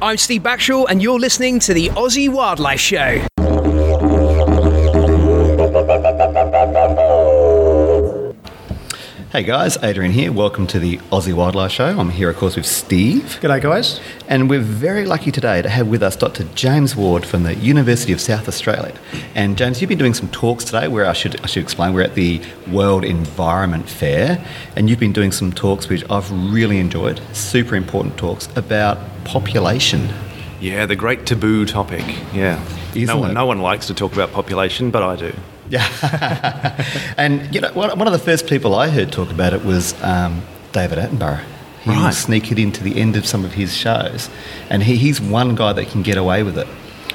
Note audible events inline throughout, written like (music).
I'm Steve Backshaw, and you're listening to the Aussie Wildlife Show. Hey guys, Adrian here. Welcome to the Aussie Wildlife Show. I'm here, of course, with Steve. G'day, guys. And we're very lucky today to have with us Dr. James Ward from the University of South Australia. And James, you've been doing some talks today where I should, I should explain we're at the World Environment Fair. And you've been doing some talks which I've really enjoyed, super important talks about population. Yeah, the great taboo topic. Yeah. Isn't no, one, it? no one likes to talk about population, but I do. Yeah. (laughs) and, you know, one of the first people I heard talk about it was um, David Attenborough. He Right. will sneak it into the end of some of his shows. And he, he's one guy that can get away with it.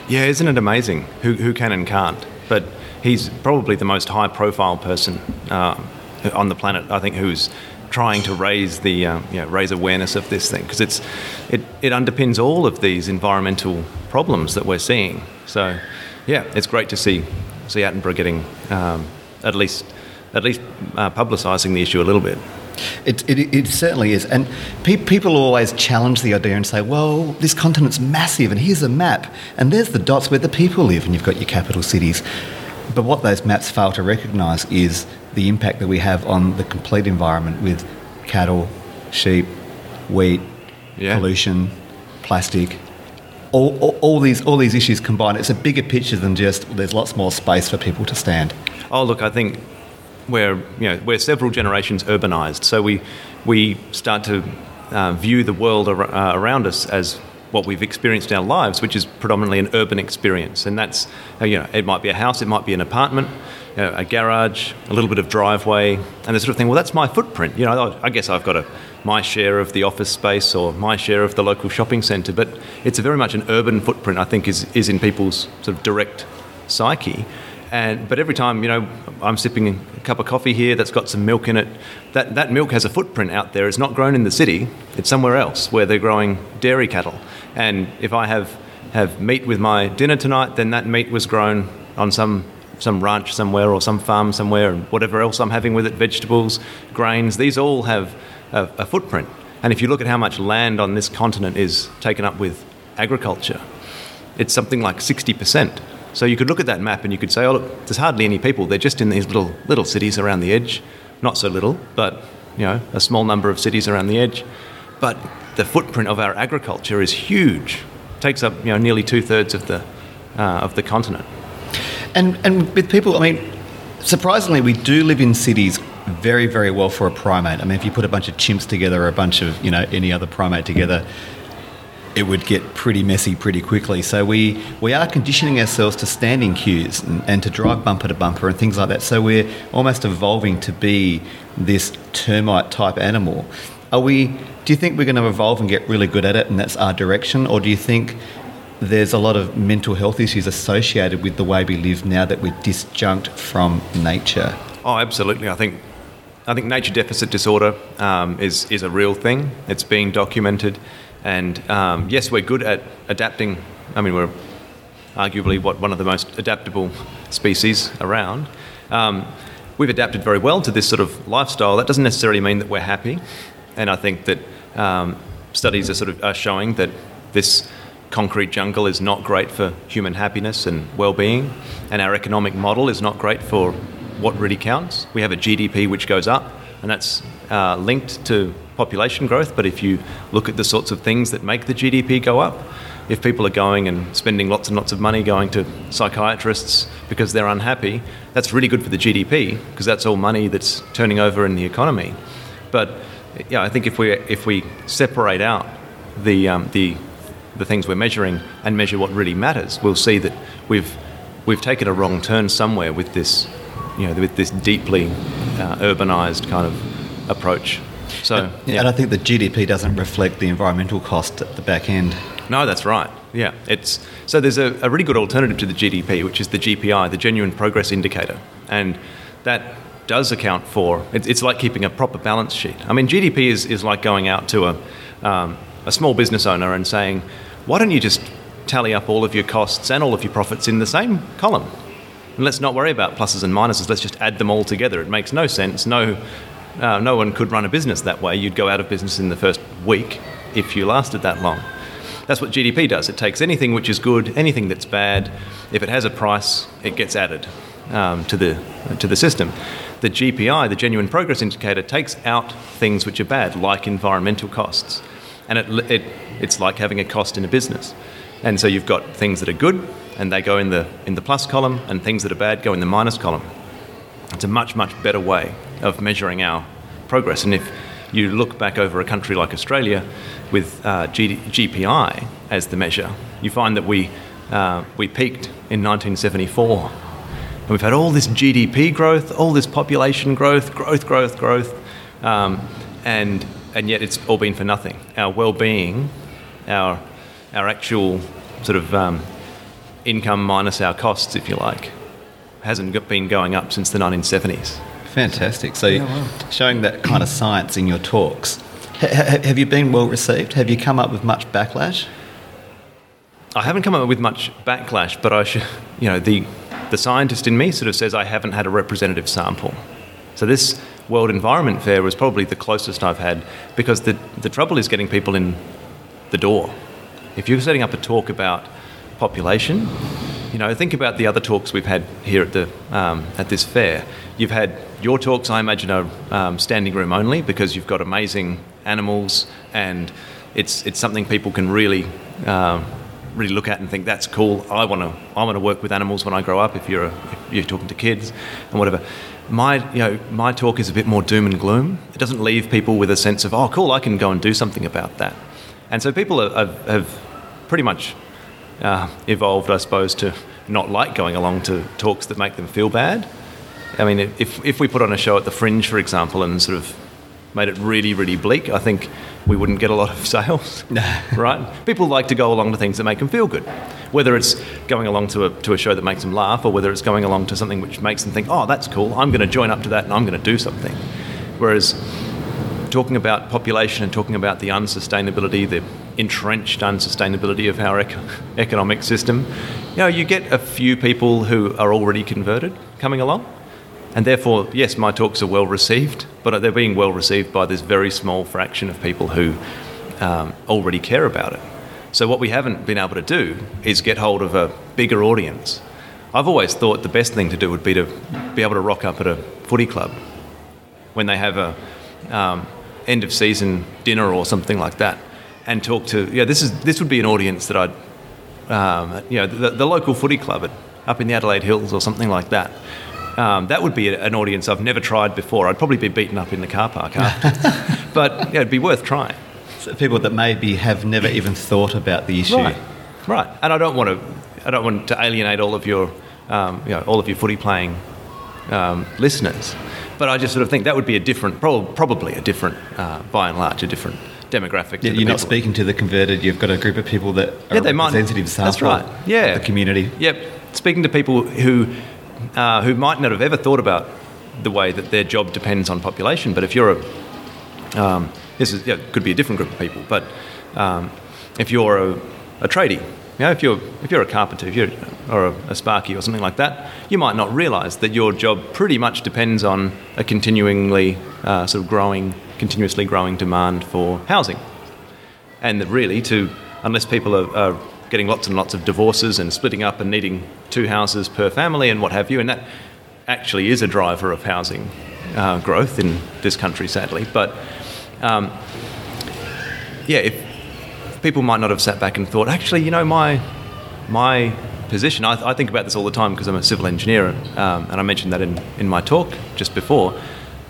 Yeah, isn't it amazing who, who can and can't? But he's probably the most high profile person uh, on the planet, I think, who's trying to raise the uh, you know, raise awareness of this thing because it's it, it underpins all of these environmental problems that we're seeing. So yeah, it's great to see see Attenborough getting um, at least at least uh, publicising the issue a little bit. It, it, it certainly is. And pe- people always challenge the idea and say, well, this continent's massive, and here's a map, and there's the dots where the people live, and you've got your capital cities. But what those maps fail to recognise is the impact that we have on the complete environment with cattle, sheep, wheat, Yeah. pollution, plastic. All, all, all these all these issues combined, it's a bigger picture than just there's lots more space for people to stand. Oh, look, I think we're, you know, we're several generations urbanised, so we, we start to uh, view the world ar- uh, around us as what we've experienced in our lives, which is predominantly an urban experience. And that's, uh, you know, it might be a house, it might be an apartment, you know, a garage, a little bit of driveway, and the sort of thing. Well, that's my footprint. You know, I guess I've got a, my share of the office space or my share of the local shopping centre, but it's very much an urban footprint, I think, is, is in people's sort of direct psyche. And, but every time, you know, I'm sipping a cup of coffee here that's got some milk in it, that, that milk has a footprint out there. It's not grown in the city, it's somewhere else where they're growing dairy cattle. And if I have, have meat with my dinner tonight, then that meat was grown on some, some ranch somewhere or some farm somewhere, and whatever else I'm having with it vegetables, grains these all have a, a footprint. And if you look at how much land on this continent is taken up with agriculture, it's something like 60%. So you could look at that map and you could say, oh, look, there's hardly any people. They're just in these little, little cities around the edge. Not so little, but, you know, a small number of cities around the edge. But the footprint of our agriculture is huge. It Takes up, you know, nearly two-thirds of the, uh, of the continent. And and with people, I mean, surprisingly, we do live in cities very very well for a primate. I mean, if you put a bunch of chimps together or a bunch of you know any other primate together, it would get pretty messy pretty quickly. So we we are conditioning ourselves to stand in queues and, and to drive bumper to bumper and things like that. So we're almost evolving to be this termite type animal. Are we? Do you think we're going to evolve and get really good at it, and that's our direction, or do you think there's a lot of mental health issues associated with the way we live now that we're disjunct from nature. Oh, absolutely. I think I think nature deficit disorder um, is is a real thing. It's being documented, and um, yes, we're good at adapting. I mean, we're arguably what one of the most adaptable species around. Um, we've adapted very well to this sort of lifestyle. That doesn't necessarily mean that we're happy, and I think that um, studies are sort of are showing that this concrete jungle is not great for human happiness and well-being, and our economic model is not great for what really counts. We have a GDP which goes up, and that's uh, linked to population growth. But if you look at the sorts of things that make the GDP go up, if people are going and spending lots and lots of money going to psychiatrists because they're unhappy, that's really good for the GDP because that's all money that's turning over in the economy. But yeah, I think if we if we separate out the um, the the things we're measuring and measure what really matters, we'll see that we've we've taken a wrong turn somewhere with this, you know, with this deeply uh, urbanized kind of approach. So Yeah, And I think the GDP doesn't reflect the environmental cost at the back end. No, that's right. Yeah, it's so there's a, a really good alternative to the GDP, which is the GPI, the Genuine Progress Indicator, and that does account for. It's, it's like keeping a proper balance sheet. I mean, GDP is, is like going out to a um, a small business owner and saying, why don't you just tally up all of your costs and all of your profits in the same column? And let's not worry about pluses and minuses. Let's just add them all together. It makes no sense. No, uh, no one could run a business that way. You'd go out of business in the first week if you lasted that long. that's what GDP does. It takes anything which is good, anything that's bad. If it has a price, it gets added um, to the to the system. The GPI, the Genuine Progress Indicator, takes out things which are bad, like environmental costs, and it, it it's like having a cost in a business. And so you've got things that are good, and they go in the in the plus column, and things that are bad go in the minus column. It's a much much better way of measuring our progress. And if you look back over a country like Australia with uh, G- GPI as the measure, you find that we, uh, we peaked in 1974. And we've had all this GDP growth, all this population growth, growth, growth, growth, um, and, and yet it's all been for nothing. Our well being, our, our actual sort of um, income minus our costs, if you like, hasn't been going up since the 1970s. Fantastic. So, yeah, wow. showing that kind of science in your talks. H- have you been well received? Have you come up with much backlash? I haven't come up with much backlash, but I should, you know, the, the scientist in me sort of says I haven't had a representative sample. So, this World Environment Fair was probably the closest I've had because the, the trouble is getting people in the door. If you're setting up a talk about population, you know, think about the other talks we've had here at, the, um, at this fair. You've had your talks, I imagine, are um, standing room only because you've got amazing animals and it's, it's something people can really, uh, really look at and think that's cool. I want to I want to work with animals when I grow up. If you're a, if you're talking to kids and whatever. My you know my talk is a bit more doom and gloom. It doesn't leave people with a sense of oh cool I can go and do something about that. And so people have, have pretty much uh, evolved, I suppose, to not like going along to talks that make them feel bad. I mean, if, if we put on a show at the Fringe, for example, and sort of made it really, really bleak, I think we wouldn't get a lot of (laughs) sales, (laughs) right? People like to go along to things that make them feel good, whether it's going along to a, to a show that makes them laugh or whether it's going along to something which makes them think, oh, that's cool, I'm going to join up to that and I'm going to do something. Whereas talking about population and talking about the unsustainability, the entrenched unsustainability of our ec- economic system, you know, you get a few people who are already converted coming along and therefore, yes, my talks are well received, but they're being well received by this very small fraction of people who um, already care about it. So, what we haven't been able to do is get hold of a bigger audience. I've always thought the best thing to do would be to be able to rock up at a footy club when they have a um, end of season dinner or something like that and talk to, yeah, this, is, this would be an audience that I'd, um, you know, the, the local footy club at, up in the Adelaide Hills or something like that um, that would be an audience I've never tried before. I'd probably be beaten up in the car park after. (laughs) but yeah, it'd be worth trying. So people that maybe have never even thought about the issue. Right. right. And I don't want to, I don't want to alienate all of your, um, you know, all of your footy playing um, listeners. But I just sort of think that would be a different, probably a different, uh, by and large, a different demographic. Yeah, you're not speaking to the converted. You've got a group of people that are yeah, they might, that's right. Yeah. the community. Yep. Speaking to people who uh, who might not have ever thought about the way that their job depends on population. But if you're a, um, this is, yeah, could be a different group of people, but um, if you're a, a tradie, you know, if you're if you're a carpenter, if you're or a, a sparky or something like that, you might not realise that your job pretty much depends on a continuingly uh, sort of growing, continuously growing demand for housing, and that really to unless people are, are getting lots and lots of divorces and splitting up and needing two houses per family and what have you. And that actually is a driver of housing uh, growth in this country, sadly. But um, yeah, if people might not have sat back and thought, actually, you know, my my position. I, I think about this all the time because I'm a civil engineer, um, and I mentioned that in, in my talk just before.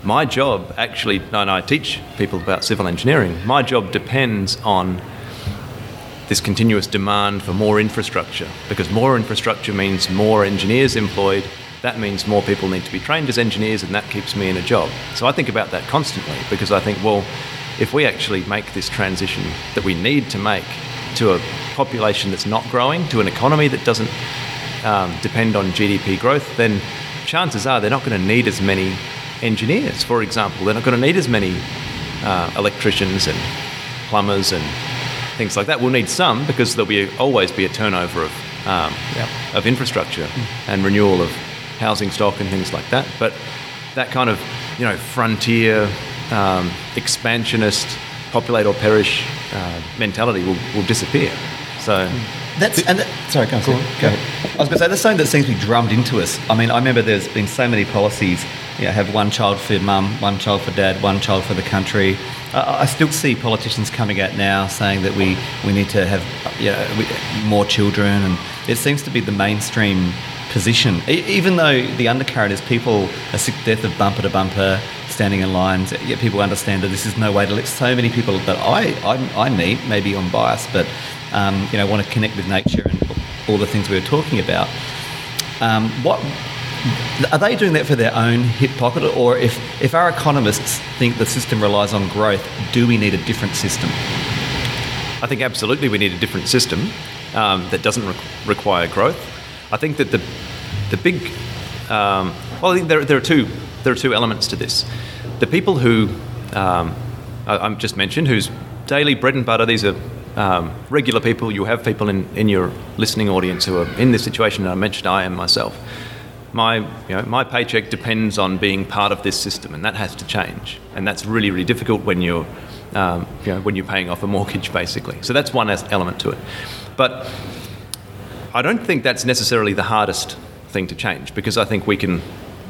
My job actually, and I teach people about civil engineering. My job depends on this continuous demand for more infrastructure because more infrastructure means more engineers employed. That means more people need to be trained as engineers, and that keeps me in a job. So I think about that constantly because I think, well, if we actually make this transition that we need to make to a population that's not growing, to an economy that doesn't um, depend on GDP growth, then chances are they're not going to need as many engineers, for example. They're not going to need as many uh, electricians and plumbers and things like that. We'll need some because there'll be always be a turnover of um, yep. of infrastructure mm. and renewal of housing stock and things like that. But that kind of you know frontier um, expansionist populate or perish uh, mentality will, will disappear. So. That's and that, sorry, go, on, go, go ahead. I was going to say that's something that seems to be drummed into us. I mean, I remember there's been so many policies. You know, have one child for mum, one child for dad, one child for the country. Uh, I still see politicians coming out now saying that we, we need to have you know, more children, and it seems to be the mainstream position. Even though the undercurrent is people are sick death of bumper to bumper, standing in lines, yet people understand that this is no way to let so many people that I, I, I meet, maybe on bias, but um, you know, want to connect with nature and all the things we were talking about. Um, what are they doing that for their own hip pocket, or if, if our economists think the system relies on growth, do we need a different system? I think absolutely we need a different system um, that doesn't re- require growth. I think that the the big um, well, I think there, there are two there are two elements to this. The people who um, I, I just mentioned, whose daily bread and butter, these are um, regular people. You have people in, in your listening audience who are in this situation that I mentioned. I am myself. My, you know, my paycheck depends on being part of this system, and that has to change. And that's really, really difficult when you're, um, you know, when you're paying off a mortgage, basically. So that's one element to it. But I don't think that's necessarily the hardest thing to change because I think we can,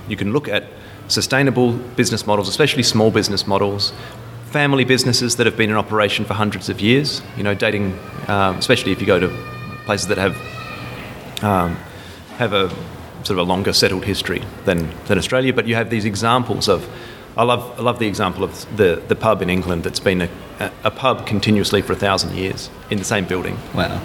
you can look at sustainable business models, especially small business models, family businesses that have been in operation for hundreds of years. You know, dating, um, especially if you go to places that have um, have a sort of a longer settled history than, than Australia. But you have these examples of. I love, I love the example of the, the pub in England that's been a, a pub continuously for a thousand years in the same building. Wow.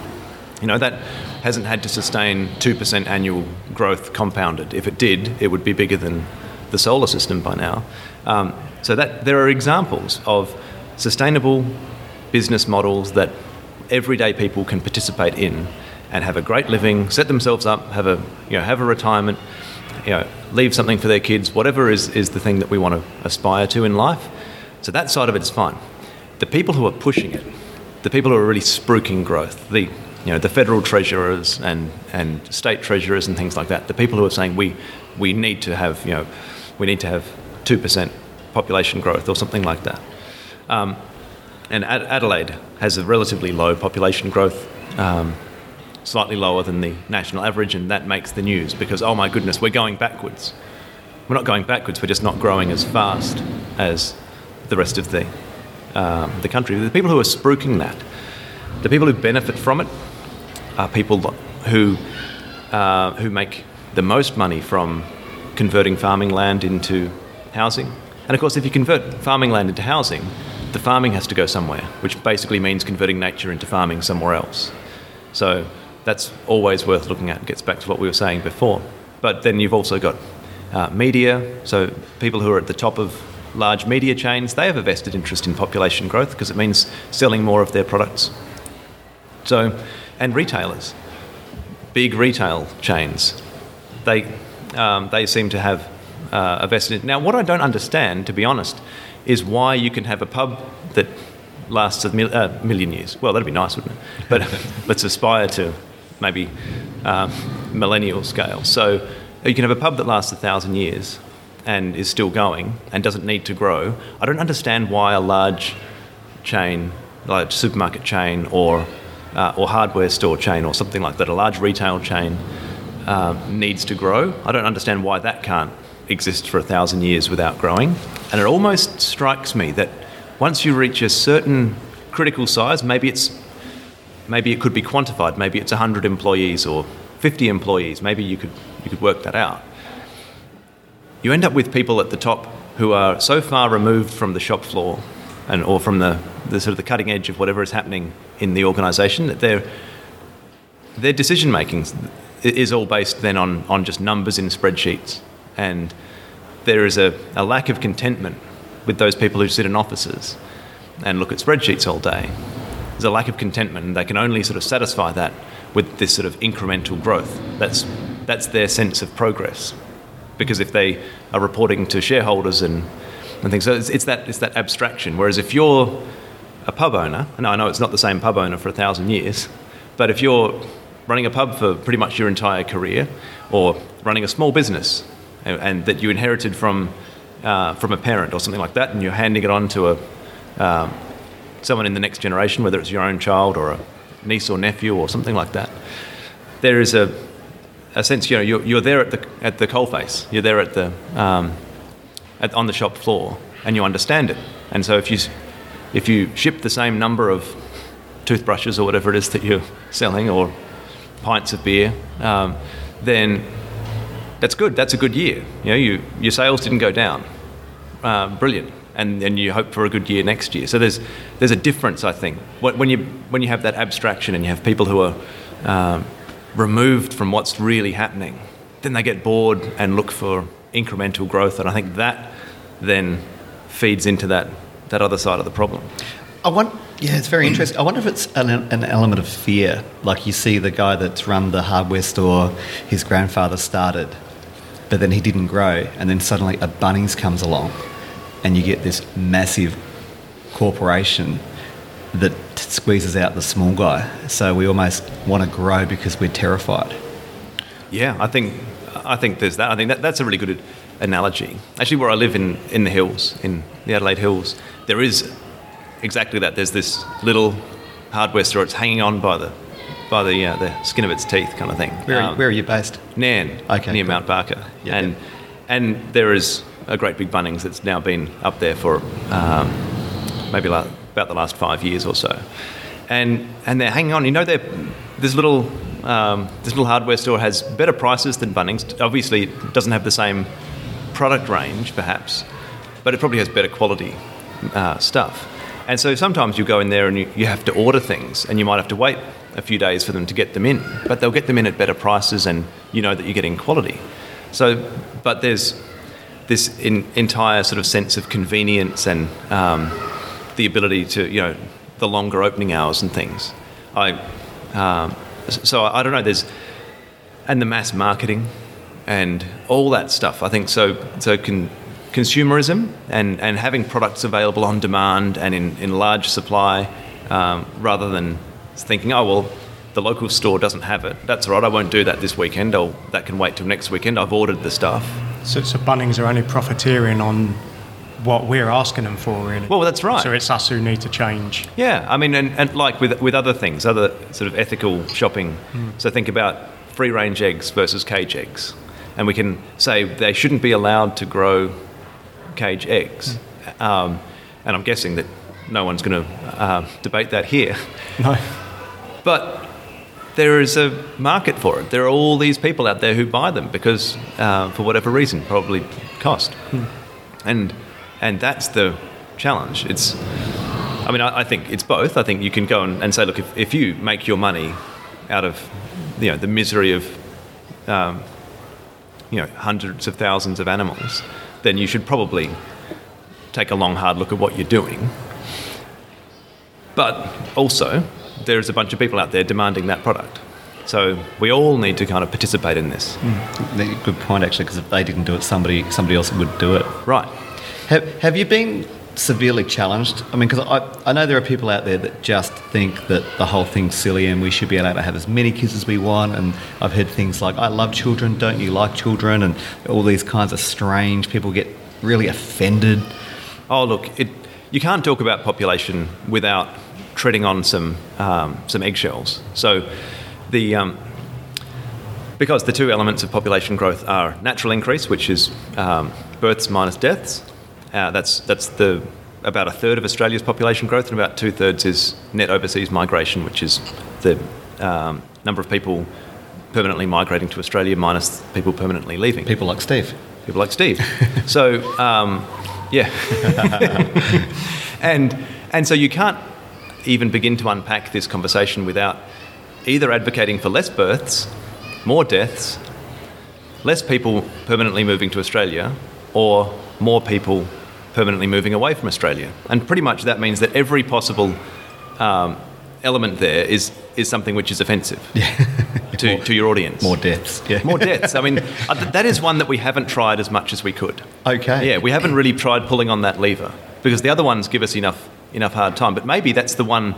You know, that hasn't had to sustain 2% annual growth compounded. If it did, it would be bigger than the solar system by now. Um, so that there are examples of sustainable business models that everyday people can participate in and have a great living, set themselves up, have a you know have a retirement, you know, leave something for their kids, whatever is, is the thing that we want to aspire to in life. So that side of it is fine. The people who are pushing it, the people who are really spruiking growth, the you know the federal treasurers and, and state treasurers and things like that, the people who are saying we we need to have you know we need to have two percent population growth or something like that. Um, and Ad- Adelaide has a relatively low population growth, um, slightly lower than the national average, and that makes the news because, oh my goodness, we're going backwards. We're not going backwards, we're just not growing as fast as the rest of the, um, the country. The people who are spruiking that, the people who benefit from it, are people who, uh, who make the most money from converting farming land into housing and of course, if you convert farming land into housing, the farming has to go somewhere, which basically means converting nature into farming somewhere else. So that's always worth looking at. It gets back to what we were saying before. But then you've also got uh, media, so people who are at the top of large media chains, they have a vested interest in population growth because it means selling more of their products. So, and retailers, big retail chains, they, um, they seem to have uh, a vested. Now, what I don't understand, to be honest, is why you can have a pub that lasts a mil- uh, million years. Well, that'd be nice, wouldn't it? (laughs) But let's aspire to maybe um, millennial scale. So you can have a pub that lasts a thousand years and is still going and doesn't need to grow. I don't understand why a large chain, large supermarket chain, or uh, or hardware store chain, or something like that, a large retail chain, uh, needs to grow. I don't understand why that can't exist for a thousand years without growing. And it almost strikes me that once you reach a certain critical size, maybe it's maybe it could be quantified, maybe it's 100 employees or 50 employees, maybe you could you could work that out. You end up with people at the top who are so far removed from the shop floor and or from the, the sort of the cutting edge of whatever is happening in the organisation that their their decision making is all based then on, on just numbers in spreadsheets and there is a, a lack of contentment with those people who sit in offices and look at spreadsheets all day. There's a lack of contentment, and they can only sort of satisfy that with this sort of incremental growth. That's, that's their sense of progress. Because if they are reporting to shareholders and, and things, so it's, it's, that, it's that abstraction. Whereas if you're a pub owner, and I know it's not the same pub owner for a thousand years, but if you're running a pub for pretty much your entire career, or running a small business and, and that you inherited from, uh, from a parent or something like that, and you're handing it on to a, um, someone in the next generation, whether it's your own child or a niece or nephew or something like that, there is a, a sense, you know, you're, you're there at the, at the coalface, you're there at the, um, at, on the shop floor, and you understand it. And so if you, if you ship the same number of toothbrushes or whatever it is that you're selling, or pints of beer, um, then that's good. That's a good year. You know, you, your sales didn't go down. Uh, brilliant. And, then you hope for a good year next year. So there's, there's a difference, I think. When you, when you have that abstraction and you have people who are um, removed from what's really happening, then they get bored and look for incremental growth. And I think that then feeds into that, that other side of the problem. I want, yeah, it's very interesting. I wonder if it's an, an, element of fear. Like you see the guy that's run the hardware store, his grandfather started, but then he didn't grow, and then suddenly a Bunnings comes along, and you get this massive corporation that squeezes out the small guy. So we almost want to grow because we're terrified. Yeah, I think I think there's that. I think that, that's a really good analogy. Actually, where I live in in the hills, in the Adelaide Hills, there is exactly that. There's this little hardware store. It's hanging on by the by the uh, the skin of its teeth, kind of thing. Where, um, where are you based? Nairne, okay, near cool. Mount Barker, yep, and yep. and there is a great big Bunnings that's now been up there for um, maybe like about the last five years or so, and and they're hanging on. You know, they're this little um, this little hardware store has better prices than Bunnings. Obviously, it doesn't have the same product range, perhaps, but it probably has better quality uh, stuff. And so sometimes you go in there and you, you have to order things, and you might have to wait a few days for them to get them in, but they'll get them in at better prices, and you know that you're getting quality. So, but there's this in, entire sort of sense of convenience and um, the ability to, you know, the longer opening hours and things. I, um, so I, I don't know. There's and the mass marketing and all that stuff. I think so. So can consumerism and, and having products available on demand and in, in large supply um, rather than thinking, oh, well, the local store doesn't have it. That's all right, I won't do that this weekend. I'll, that can wait till next weekend. I've ordered the stuff. So, so Bunnings are only profiteering on what we're asking them for, really. Well, that's right. So it's us who need to change. Yeah, I mean, and, and like with, with other things, other sort of ethical shopping. Mm. So think about free range eggs versus cage eggs. And we can say they shouldn't be allowed to grow cage eggs. Um, and I'm guessing that no one's going to uh, debate that here. (laughs) No. But there is a market for it. There are all these people out there who buy them because, uh, for whatever reason, probably cost. Hmm. And and that's the challenge. It's, I mean, I, I, think it's both. I think you can go and, and, say, look, if, if you make your money out of, you know, the misery of, um, you know, hundreds of thousands of animals, then you should probably take a long, hard look at what you're doing. But also, there's a bunch of people out there demanding that product. So we all need to kind of participate in this. Mm. Good point, actually, because if they didn't do it, somebody somebody else would do it. Right. Have, have you been severely challenged? I mean, because I, I know there are people out there that just think that the whole thing's silly and we should be allowed to have as many kids as we want. And I've heard things like, I love children, don't you like children? And all these kinds of strange people get really offended. Oh, look, it, you can't talk about population without treading on some, um, some eggshells. So the. Um, because the two elements of population growth are natural increase, which is um, births minus deaths, uh, that's that's the about a third of Australia's population growth, and about two thirds is net overseas migration, which is the um, number of people permanently migrating to Australia minus people permanently leaving. People like Steve. People like Steve. (laughs) so um, yeah, (laughs) and and so you can't even begin to unpack this conversation without either advocating for less births, more deaths, less people permanently moving to Australia, or more people permanently moving away from Australia. And pretty much that means that every possible um, element there is, is something which is offensive (laughs) to, more, to your audience. More deaths. Yeah. More (laughs) deaths. I mean, uh, that is one that we haven't tried as much as we could. Okay. Yeah, we haven't really tried pulling on that lever because the other ones give us enough, enough hard time. But maybe that's the one,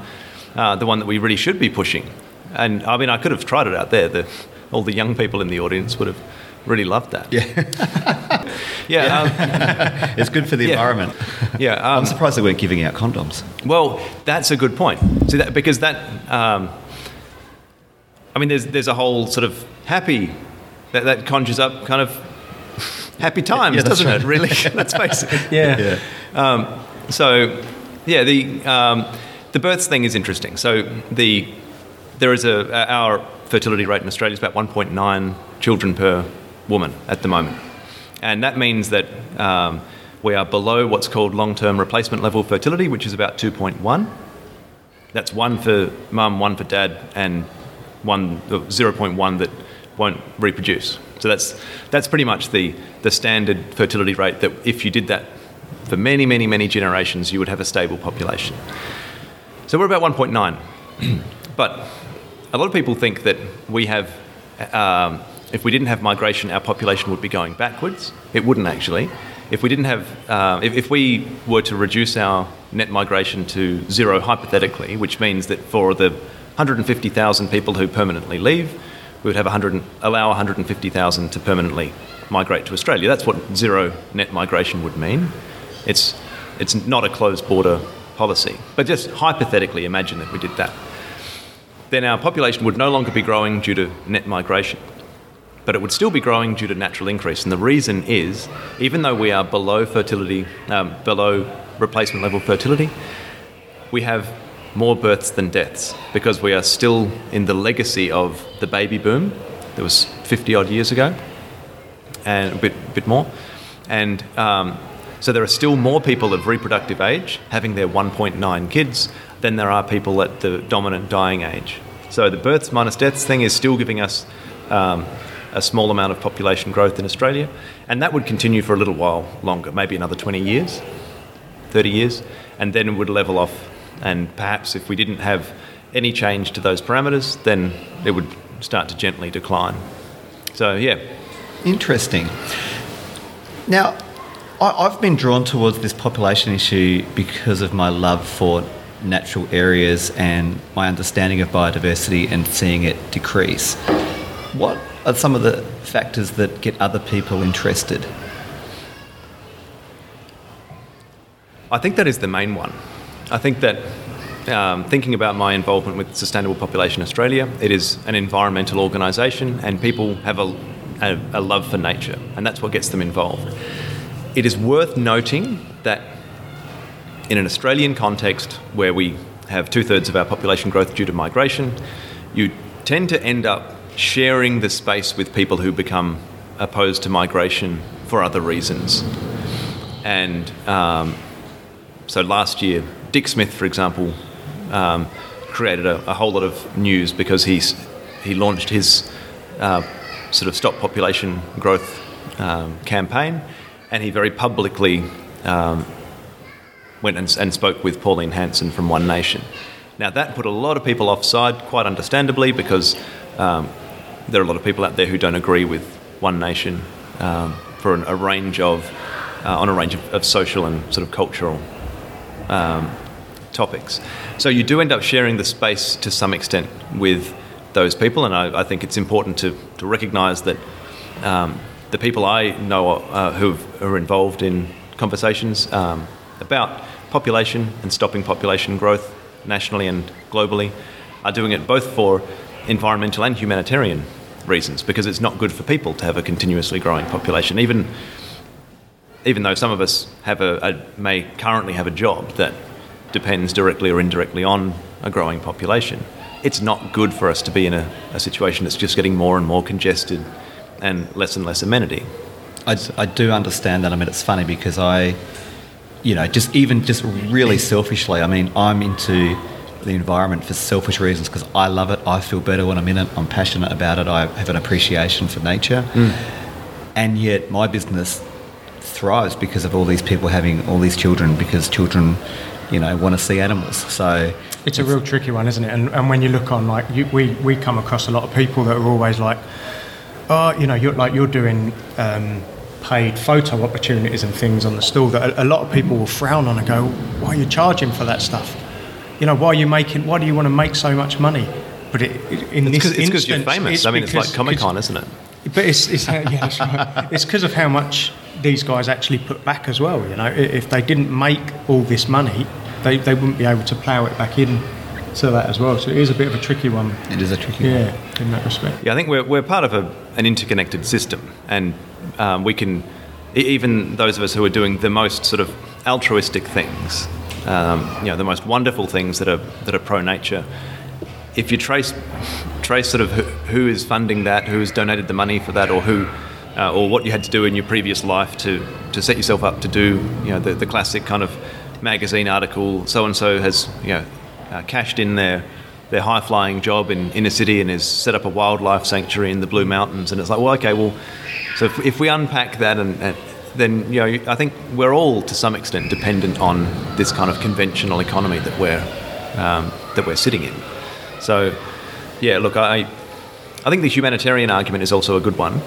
uh, the one that we really should be pushing. And I mean, I could have tried it out there. The, all the young people in the audience would have really loved that. (laughs) Yeah, yeah, um, It's good for the Yeah. environment. yeah. Um, I'm surprised they weren't giving out condoms. Well, that's a good point. See that because that, um, I mean, there's there's a whole sort of happy that that conjures up kind of happy times, Yeah, doesn't right. it? Really, (laughs) let's face it. (laughs) Yeah. Yeah. Um, so, yeah, the um, the births thing is interesting. So the there is a our fertility rate in Australia is about 1.9 children per woman at the moment, and that means that um, we are below what's called long-term replacement level fertility, which is about 2.1. That's one for mum, one for dad, and one uh, 0.1 that won't reproduce. So that's that's pretty much the the standard fertility rate. That if you did that for many, many, many generations, you would have a stable population. So we're about 1.9, (clears throat) but a lot of people think that we have. Um, if we didn't have migration, our population would be going backwards. It wouldn't actually. If we didn't have, uh, if, if we were to reduce our net migration to zero hypothetically, which means that for the 150,000 people who permanently leave, we would have 100, allow 150,000 to permanently migrate to Australia. That's what zero net migration would mean. It's, it's not a closed border policy. But just hypothetically imagine that we did that. Then our population would no longer be growing due to net migration but it would still be growing due to natural increase. And the reason is, even though we are below fertility, um, below replacement level fertility, we have more births than deaths because we are still in the legacy of the baby boom that was 50 odd years ago and a bit, bit more. And um, so there are still more people of reproductive age having their 1.9 kids than there are people at the dominant dying age. So the births minus deaths thing is still giving us um, a small amount of population growth in Australia, and that would continue for a little while longer, maybe another 20 years, 30 years, and then it would level off. And perhaps if we didn't have any change to those parameters, then it would start to gently decline. So, yeah, Interesting. Now, I've been drawn towards this population issue because of my love for natural areas and my understanding of biodiversity and seeing it decrease. What are some of the factors that get other people interested? I think that is the main one. I think that um, thinking about my involvement with Sustainable Population Australia, it is an environmental organisation and people have a, a, a love for nature, and that's what gets them involved. It is worth noting that in an Australian context where we have two thirds of our population growth due to migration, you tend to end up sharing the space with people who become opposed to migration for other reasons. And um, so last year, Dick Smith, for example, um, created a, a whole lot of news because he's, he launched his uh, sort of stop population growth um, campaign, and he very publicly um, went and, and spoke with Pauline Hanson from One Nation. Now, that put a lot of people offside, quite understandably, because um, there are a lot of people out there who don't agree with One Nation um, for an, a range of, uh, on a range of, of social and sort of cultural um, topics. So you do end up sharing the space to some extent with those people, and I, I think it's important to, to recognise that um, the people I know uh, who are involved in conversations um, about population and stopping population growth nationally and globally are doing it both for environmental and humanitarian reasons because it's not good for people to have a continuously growing population even even though some of us have a, a, may currently have a job that depends directly or indirectly on a growing population, it's not good for us to be in a, a situation that's just getting more and more congested and less and less amenity. I, I do understand that. I mean, it's funny because I, you know, just even just really selfishly, I mean, I'm into the environment for selfish reasons because I love it. I feel better when I'm in it. I'm passionate about it. I have an appreciation for nature. And yet, my business thrives because of all these people having all these children because children, you know, want to see animals. So, It's a real tricky one, isn't it? And, and when you look on, like, you, we, we come across a lot of people that are always like, oh, you know, you're like you're doing um, paid photo opportunities and things on the stall that a, a lot of people will frown on and go, why are you charging for that stuff? You know, why are you making? Why do you want to make so much money? But it, it- in It's this because instance, you're famous. it's I mean, it's like Comic Con, isn't it? But it's it's how, yeah, that's right. (laughs) It's because of how much these guys actually put back as well. You know, if they didn't make all this money, they, they wouldn't be able to plough it back in to that as well. So it is a bit of a tricky one. It is a tricky one. Yeah, in that respect. Yeah, I think we're, we're part of a, an interconnected system, and um, we can, e- even those of us who are doing the most sort of altruistic things, um, you know, the most wonderful things that are that are pro nature. If you trace trace sort of who, who is funding that, who has donated the money for that, or who, uh, or what you had to do in your previous life to to set yourself up to do, you know, the, the classic kind of magazine article. So and so has, you know, uh, cashed in their their high flying job in inner city and has set up a wildlife sanctuary in the Blue Mountains. And it's like, well, okay, well, so if, if we unpack that, and, and then you know, I think we're all to some extent dependent on this kind of conventional economy that we're um, that we're sitting in. So, yeah, look, I I think the humanitarian argument is also a good one,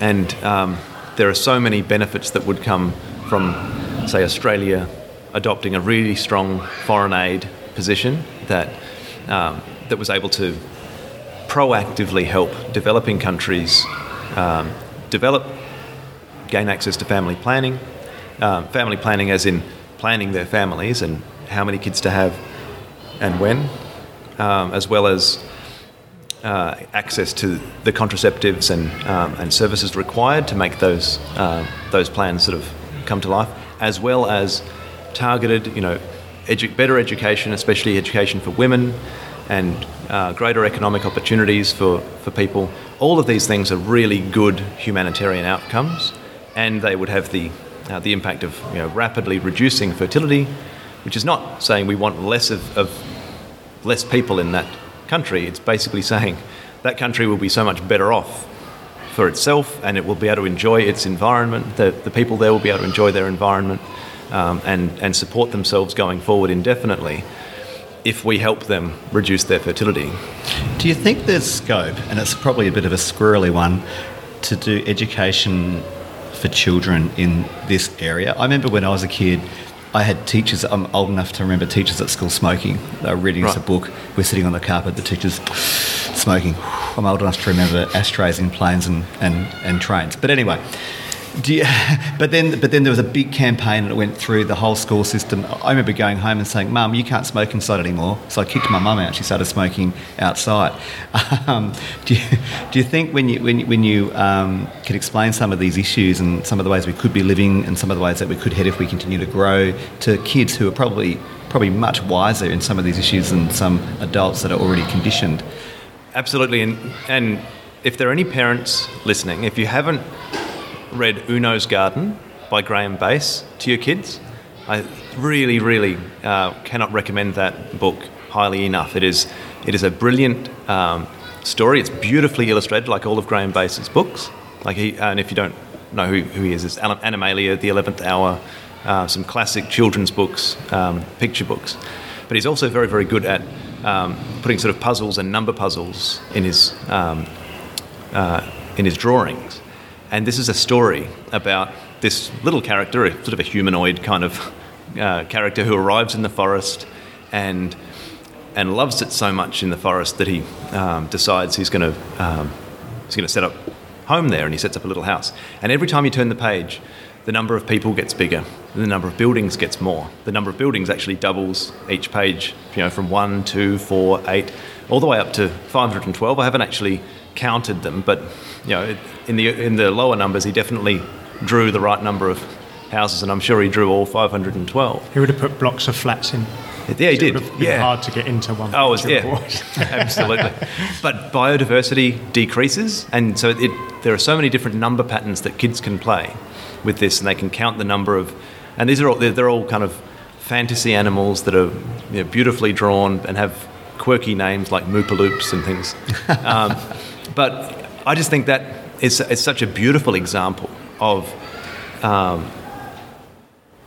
and um, there are so many benefits that would come from, say, Australia adopting a really strong foreign aid position that um, that was able to proactively help developing countries um, develop, gain access to family planning, um, family planning as in planning their families and how many kids to have and when, um, as well as uh, access to the contraceptives and, um, and services required to make those, uh, those plans sort of come to life, as well as targeted, you know, edu- better education, especially education for women, and uh, greater economic opportunities for, for people. All of these things are really good humanitarian outcomes, and they would have the, uh, the impact of you know, rapidly reducing fertility, which is not saying we want less of, of less people in that country. It's basically saying that country will be so much better off for itself and it will be able to enjoy its environment. The, the people there will be able to enjoy their environment um, and, and support themselves going forward indefinitely if we help them reduce their fertility. Do you think there's scope, and it's probably a bit of a squirrely one, to do education for children in this area? I remember when I was a kid, I had teachers, I'm old enough to remember teachers at school smoking. They were reading us a book, we're sitting on the carpet, the teacher's smoking. I'm old enough to remember ashtrays in planes and, and, and trains. But anyway, you, (laughs) but then, but then there was a big campaign that went through the whole school system. I remember going home and saying, "Mum, you can't smoke inside anymore." So I kicked my mum out. She started smoking outside. (laughs) Um, do, you, do you think when you when you, when you um, can explain some of these issues and some of the ways we could be living and some of the ways that we could head if we continue to grow to kids who are probably probably much wiser in some of these issues than some adults that are already conditioned? Absolutely, and and if there are any parents listening, if you haven't read Uno's Garden by Graeme Base to your kids, I really, really uh, cannot recommend that book highly enough. It is it is a brilliant um, story. It's beautifully illustrated, like all of Graeme Base's books. Like he, and if you don't know who, who he is, it's Animalia, The Eleventh Hour, uh, some classic children's books, um, picture books. But he's also very, very good at um, putting sort of puzzles and number puzzles in his um, uh, in his drawings. And this is a story about this little character, a sort of a humanoid kind of uh, character who arrives in the forest and and loves it so much in the forest that he um, decides he's going to um, he's going to set up home there, and he sets up a little house. And every time you turn the page, the number of people gets bigger, the number of buildings gets more. The number of buildings actually doubles each page, you know, from one, two, four, eight, all the way up to 512. I haven't actually counted them, but you know, in the in the lower numbers, he definitely drew the right number of houses, and I'm sure he drew all 512. He would have put blocks of flats in. Yeah, he It did. would have been Yeah. hard to get into one. Oh, yeah, (laughs) (laughs) absolutely. But biodiversity decreases, and so it, there are so many different number patterns that kids can play with this, and they can count the number of, and these are all they're, they're all kind of fantasy animals that are you know, beautifully drawn and have quirky names like moopaloops and things. (laughs) Um, but I just think that is it's such a beautiful example of um,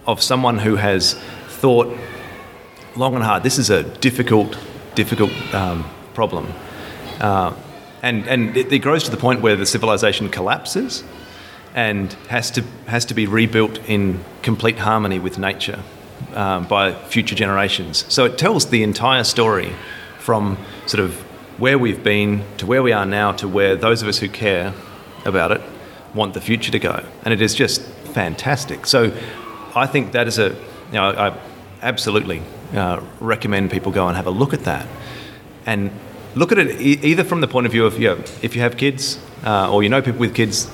of someone who has thought long and hard. This is a difficult, difficult um, problem, uh, and and it, it grows to the point where the civilization collapses and has to has to be rebuilt in complete harmony with nature um, by future generations. So it tells the entire story from sort of where we've been to where we are now to where those of us who care about it want the future to go, and it is just fantastic. So, I think that is a, you know, I absolutely uh, recommend people go and have a look at that, and look at it e- either from the point of view of, you know, if you have kids uh, or you know people with kids,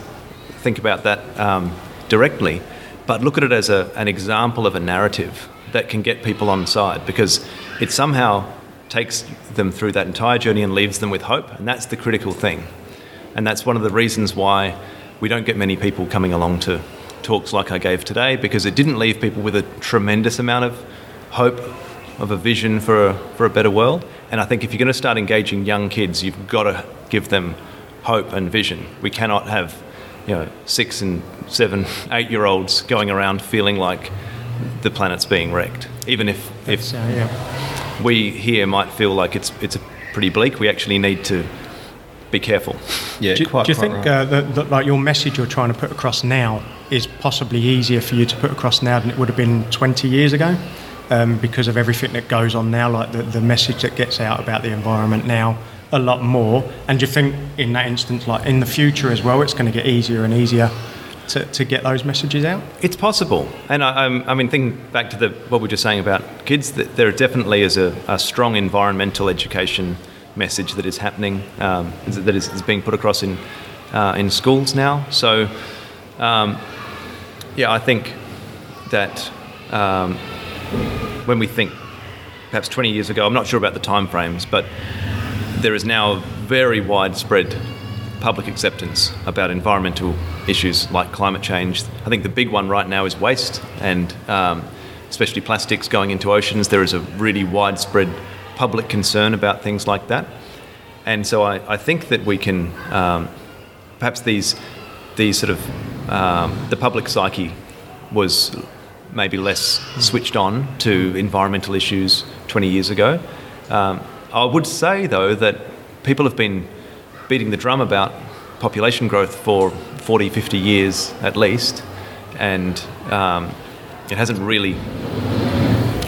think about that um, directly, but look at it as a, an example of a narrative that can get people on side because it somehow takes them through that entire journey and leaves them with hope, and that's the critical thing. And that's one of the reasons why we don't get many people coming along to talks like I gave today because it didn't leave people with a tremendous amount of hope, of a vision for a, for a better world. And I think if you're going to start engaging young kids, you've got to give them hope and vision. We cannot have, you know, six and seven, (laughs) eight year olds going around feeling like the planet's being wrecked. Even if, if So, uh, yeah. We here might feel like it's, it's a pretty bleak, we actually need to be careful. Yeah, Do, quite, do you quite think right. uh, that, that like your message you're trying to put across now is possibly easier for you to put across now than it would have been 20 years ago? Um, because of everything that goes on now, like the, the message that gets out about the environment now, a lot more. And do you think in that instance, like in the future as well, it's going to get easier and easier to, to get those messages out? It's possible, and I, I'm, I mean, thinking back to the, what we were just saying about kids, that there definitely is a, a strong environmental education message that is happening, um, that is, is being put across in uh, in schools now. So, um, yeah, I think that um, when we think perhaps 20 years ago, I'm not sure about the timeframes, but there is now very widespread public acceptance about environmental issues like climate change. I think the big one right now is waste, and um, especially plastics going into oceans. There is a really widespread public concern about things like that. And so I, I think that we can, um, perhaps these, these sort of, um, the public psyche was maybe less switched on to environmental issues 20 years ago. Um, I would say, though, that people have been beating the drum about population growth for 40, 50 years at least, and um, it hasn't really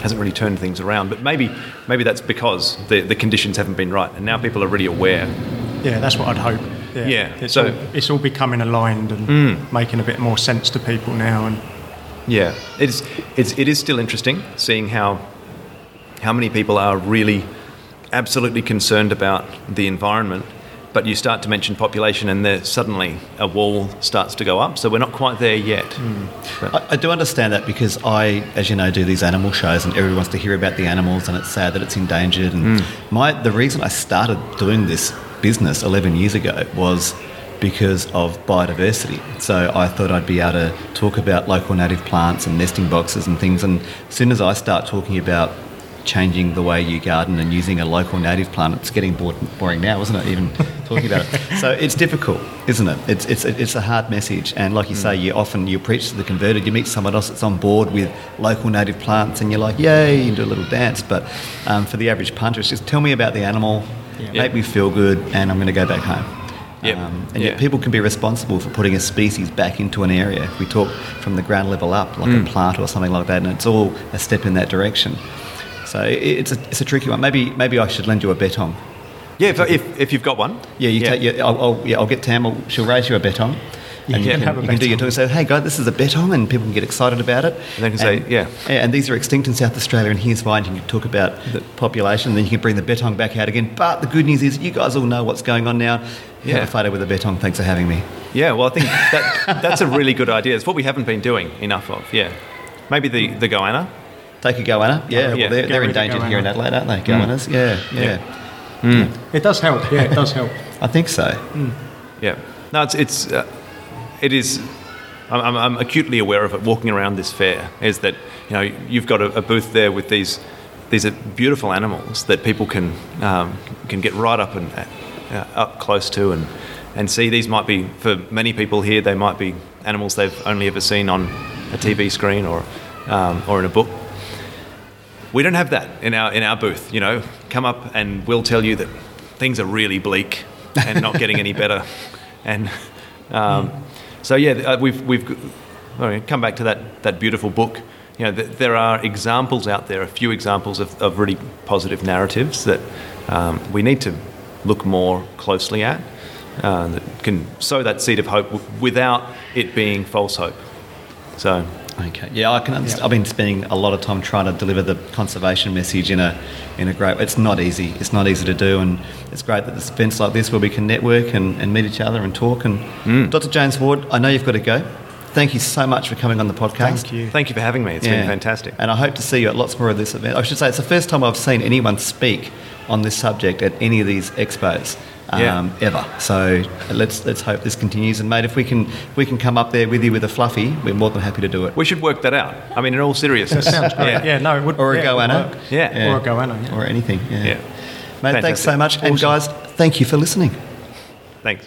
hasn't really turned things around. But maybe maybe that's because the, the conditions haven't been right, and now people are really aware. Yeah, that's what I'd hope. Yeah, Yeah, It's, so- all, it's all becoming aligned and making a bit more sense to people now. And Yeah, it's, it's it is still interesting seeing how how many people are really absolutely concerned about the environment, but you start to mention population, and there suddenly a wall starts to go up. So we're not quite there yet. But- I, I do understand that because I, as you know, do these animal shows, and everyone wants to hear about the animals, and it's sad that it's endangered. And hmm. my the reason I started doing this business 11 years ago was because of biodiversity. So I thought I'd be able to talk about local native plants and nesting boxes and things. And as soon as I start talking about changing the way you garden and using a local native plant. It's getting bored, boring now, isn't it? Even (laughs) talking about it. So it's difficult, isn't it? It's it's it's a hard message, and like you say, you often you preach to the converted. You meet someone else that's on board with local native plants, and you're like, yay, and do a little dance. But um, for the average punter, it's just tell me about the animal, make me feel good, and I'm going to go back home. Yep. Um, and Yeah. yet people can be responsible for putting a species back into an area. If we talk from the ground level up, like a plant or something like that, and it's all a step in that direction. So it's a, it's a tricky one. Maybe maybe I should lend you a bettong. Yeah, if, if, if you've got one. Yeah, you take. Yeah, I'll, I'll, yeah, I'll get Tam. I'll, she'll raise you a bettong. You and you can can, have a you can do your talk and say, hey, guys, this is a bettong, and people can get excited about it. And they can say, yeah. Yeah, and these are extinct in South Australia, and here's why. And you can talk about the population, and then you can bring the bettong back out again. But the good news is, you guys all know what's going on now. Yeah. Have a photo with a bettong. Thanks for having me. Yeah, well, I think that, that's a really good idea. It's what we haven't been doing enough of. Yeah. Maybe the, the goanna. Take a goanna. Yeah, yeah. well, they're, they're endangered here in. Adelaide, aren't they? Goannas. Yeah, yeah, it does help. Yeah, it does help. (laughs) I think so. Yeah. No, it's, it's uh, it is. I'm, I'm- I'm acutely aware of it. Walking around this fair is that you know you've got a, a booth there with these these are beautiful animals that people can um, can get right up and uh, up close to and and see. These might be for many people here. They might be animals they've only ever seen on a TV screen or um, or in a book. We don't have that in our in our booth. You know, come up and we'll tell you that things are really bleak and not getting any better. (laughs) And um, so yeah, uh, we've we've right, come back to that that beautiful book. You know, th- there are examples out there, a few examples of, of really positive narratives that um, we need to look more closely at. uh, that can sow that seed of hope w- without it being false hope. So, Okay. Yeah, I can understand. I've been spending a lot of time trying to deliver the conservation message in a in a great. It's not easy. It's not easy to do, and it's great that there's events like this where we can network and, and meet each other and talk. And mm. Dr. James Ward, I know you've got to go. Thank you so much for coming on the podcast. Thank you. thank you for having me. It's Yeah. been fantastic. And I hope to see you at lots more of this event. I should say it's the first time I've seen anyone speak on this subject at any of these expos. Um, Yeah. Ever. So let's let's hope this continues. And mate, if we can we can come up there with you with a fluffy, we're more than happy to do it. We should work that out. I mean, in all seriousnness. Sounds great. Yeah. Yeah, no, it would. Or a yeah, it would goanna. work. Yeah. Or a goanna, yeah. Or anything. Yeah. Yeah. Mate, thanks so Fantastic. much. And guys, thank you for listening. Thanks.